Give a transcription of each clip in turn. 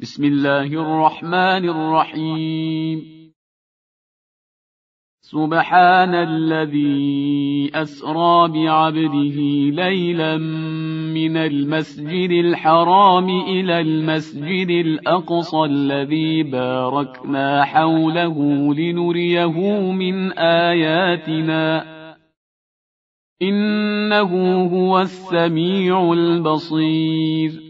بسم الله الرحمن الرحيم. سبحان الذي أسرى بعبده ليلا من المسجد الحرام إلى المسجد الأقصى الذي باركنا حوله لنريه من آياتنا. إنه هو السميع البصير.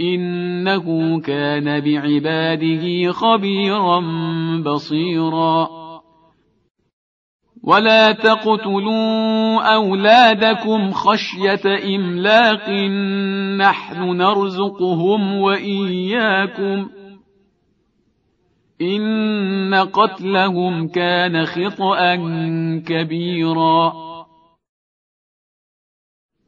إنه كان بعباده خبيرا بصيرا. ولا تقتلوا أولادكم خشية إملاق نحن نرزقهم وإياكم ۖ. إن قتلهم كان خطأ كبيرا.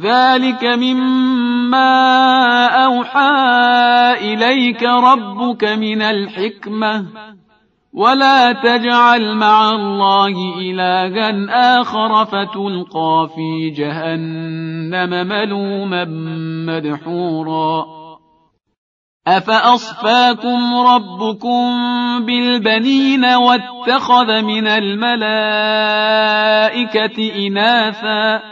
ذلك مما أوحى إليك ربك من الحكمة ولا تجعل مع الله إلها آخر فتلقى في جهنم ملوما مدحورا أفأصفاكم ربكم بالبنين واتخذ من الملائكة إناثا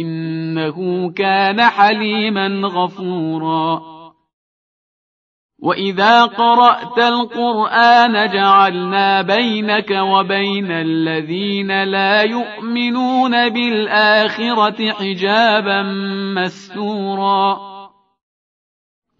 إنه كان حليما غفورا. وإذا قرأت القرآن جعلنا بينك وبين الذين لا يؤمنون بالآخرة حجابا مستورا.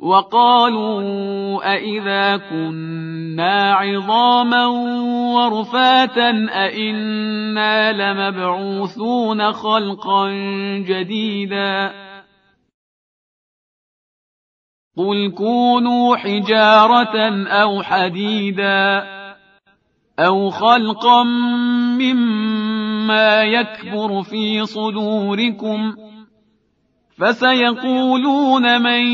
وقالوا أإذا كنا عظاما ورفاتا أإنا لمبعوثون خلقا جديدا قل كونوا حجارة أو حديدا أو خلقا مما يكبر في صدوركم ۖ فسيقولون من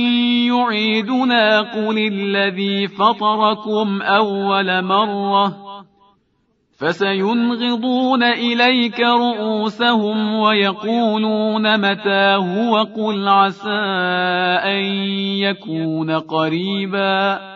يعيدنا قل الذي فطركم أول مرة فسينغضون إليك رؤوسهم ويقولون متى هو قل عسى أن يكون قريباً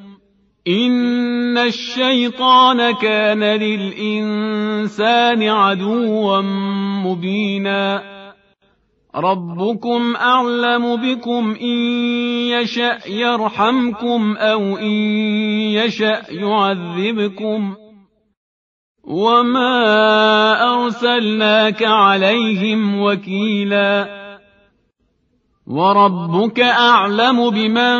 إن الشيطان كان للإنسان عدوا مبينا ربكم أعلم بكم إن يشأ يرحمكم أو إن يشأ يعذبكم وما أرسلناك عليهم وكيلاً وربك أعلم بمن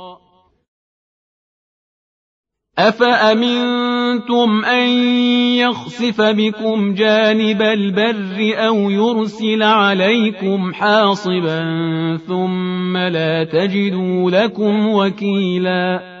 أفأمنتم أن يخسف بكم جانب البر أو يرسل عليكم حاصبا ثم لا تجدوا لكم وكيلاً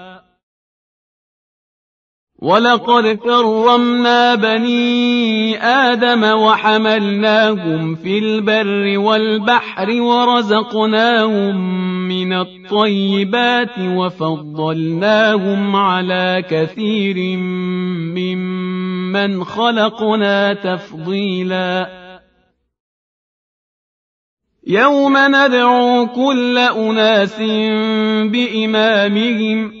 ولقد كرمنا بني آدم وحملناهم في البر والبحر ورزقناهم من الطيبات وفضلناهم على كثير ممن خلقنا تفضيلاً. يوم ندعو كل أناس بإمامهم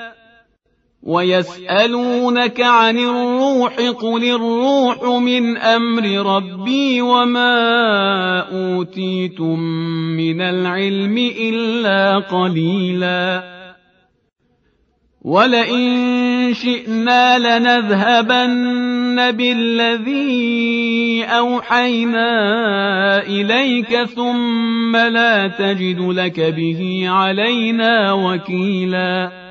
ويسألونك عن الروح قل الروح من أمر ربي وما أوتيتم من العلم إلا قليلا. ولئن شئنا لنذهبن بالذي أوحينا إليك ثم لا تجد لك به علينا وكيلا.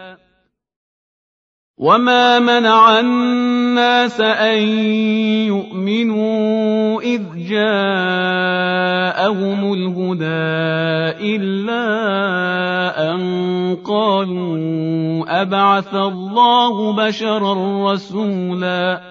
وما منع الناس أن يؤمنوا إذ جاءهم الهدى إلا أن قالوا أبعث الله بشرا رسولا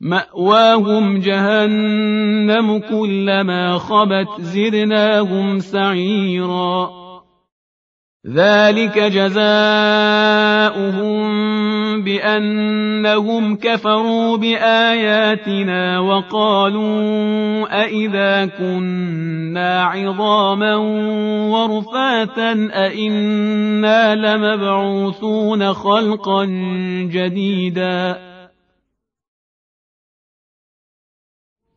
مأواهم جهنم كلما خبت زدناهم سعيرا. ذلك جزاؤهم بأنهم كفروا بآياتنا وقالوا أإذا كنا عظاما ورفاتا أإنا لمبعوثون خلقا جديدا.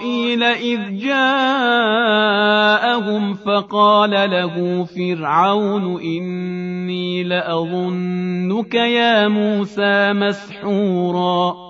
إسرائيل إذ جاءهم فقال له فرعون إني لأظنك يا موسى مسحوراً.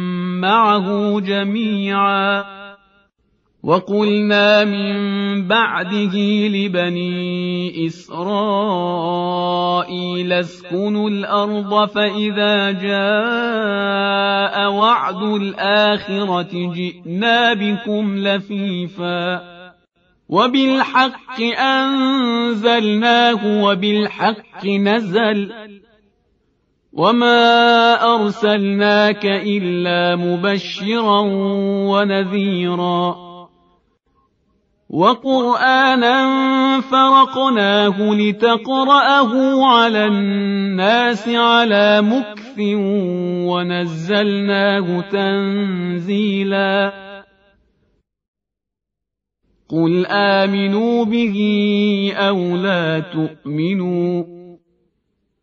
معه جميعا. وقلنا من بعده لبني إسرائيل اسكنوا الأرض فإذا جاء وعد الآخرة جئنا بكم لفيفا. وبالحق أنزلناه وبالحق نزل. وما أرسلناك إلا مبشرا ونذيرا وقرآنا فرقناه لتقرأه على الناس على مكث ونزلناه تنزيلاً قل آمنوا به أو لا تؤمنوا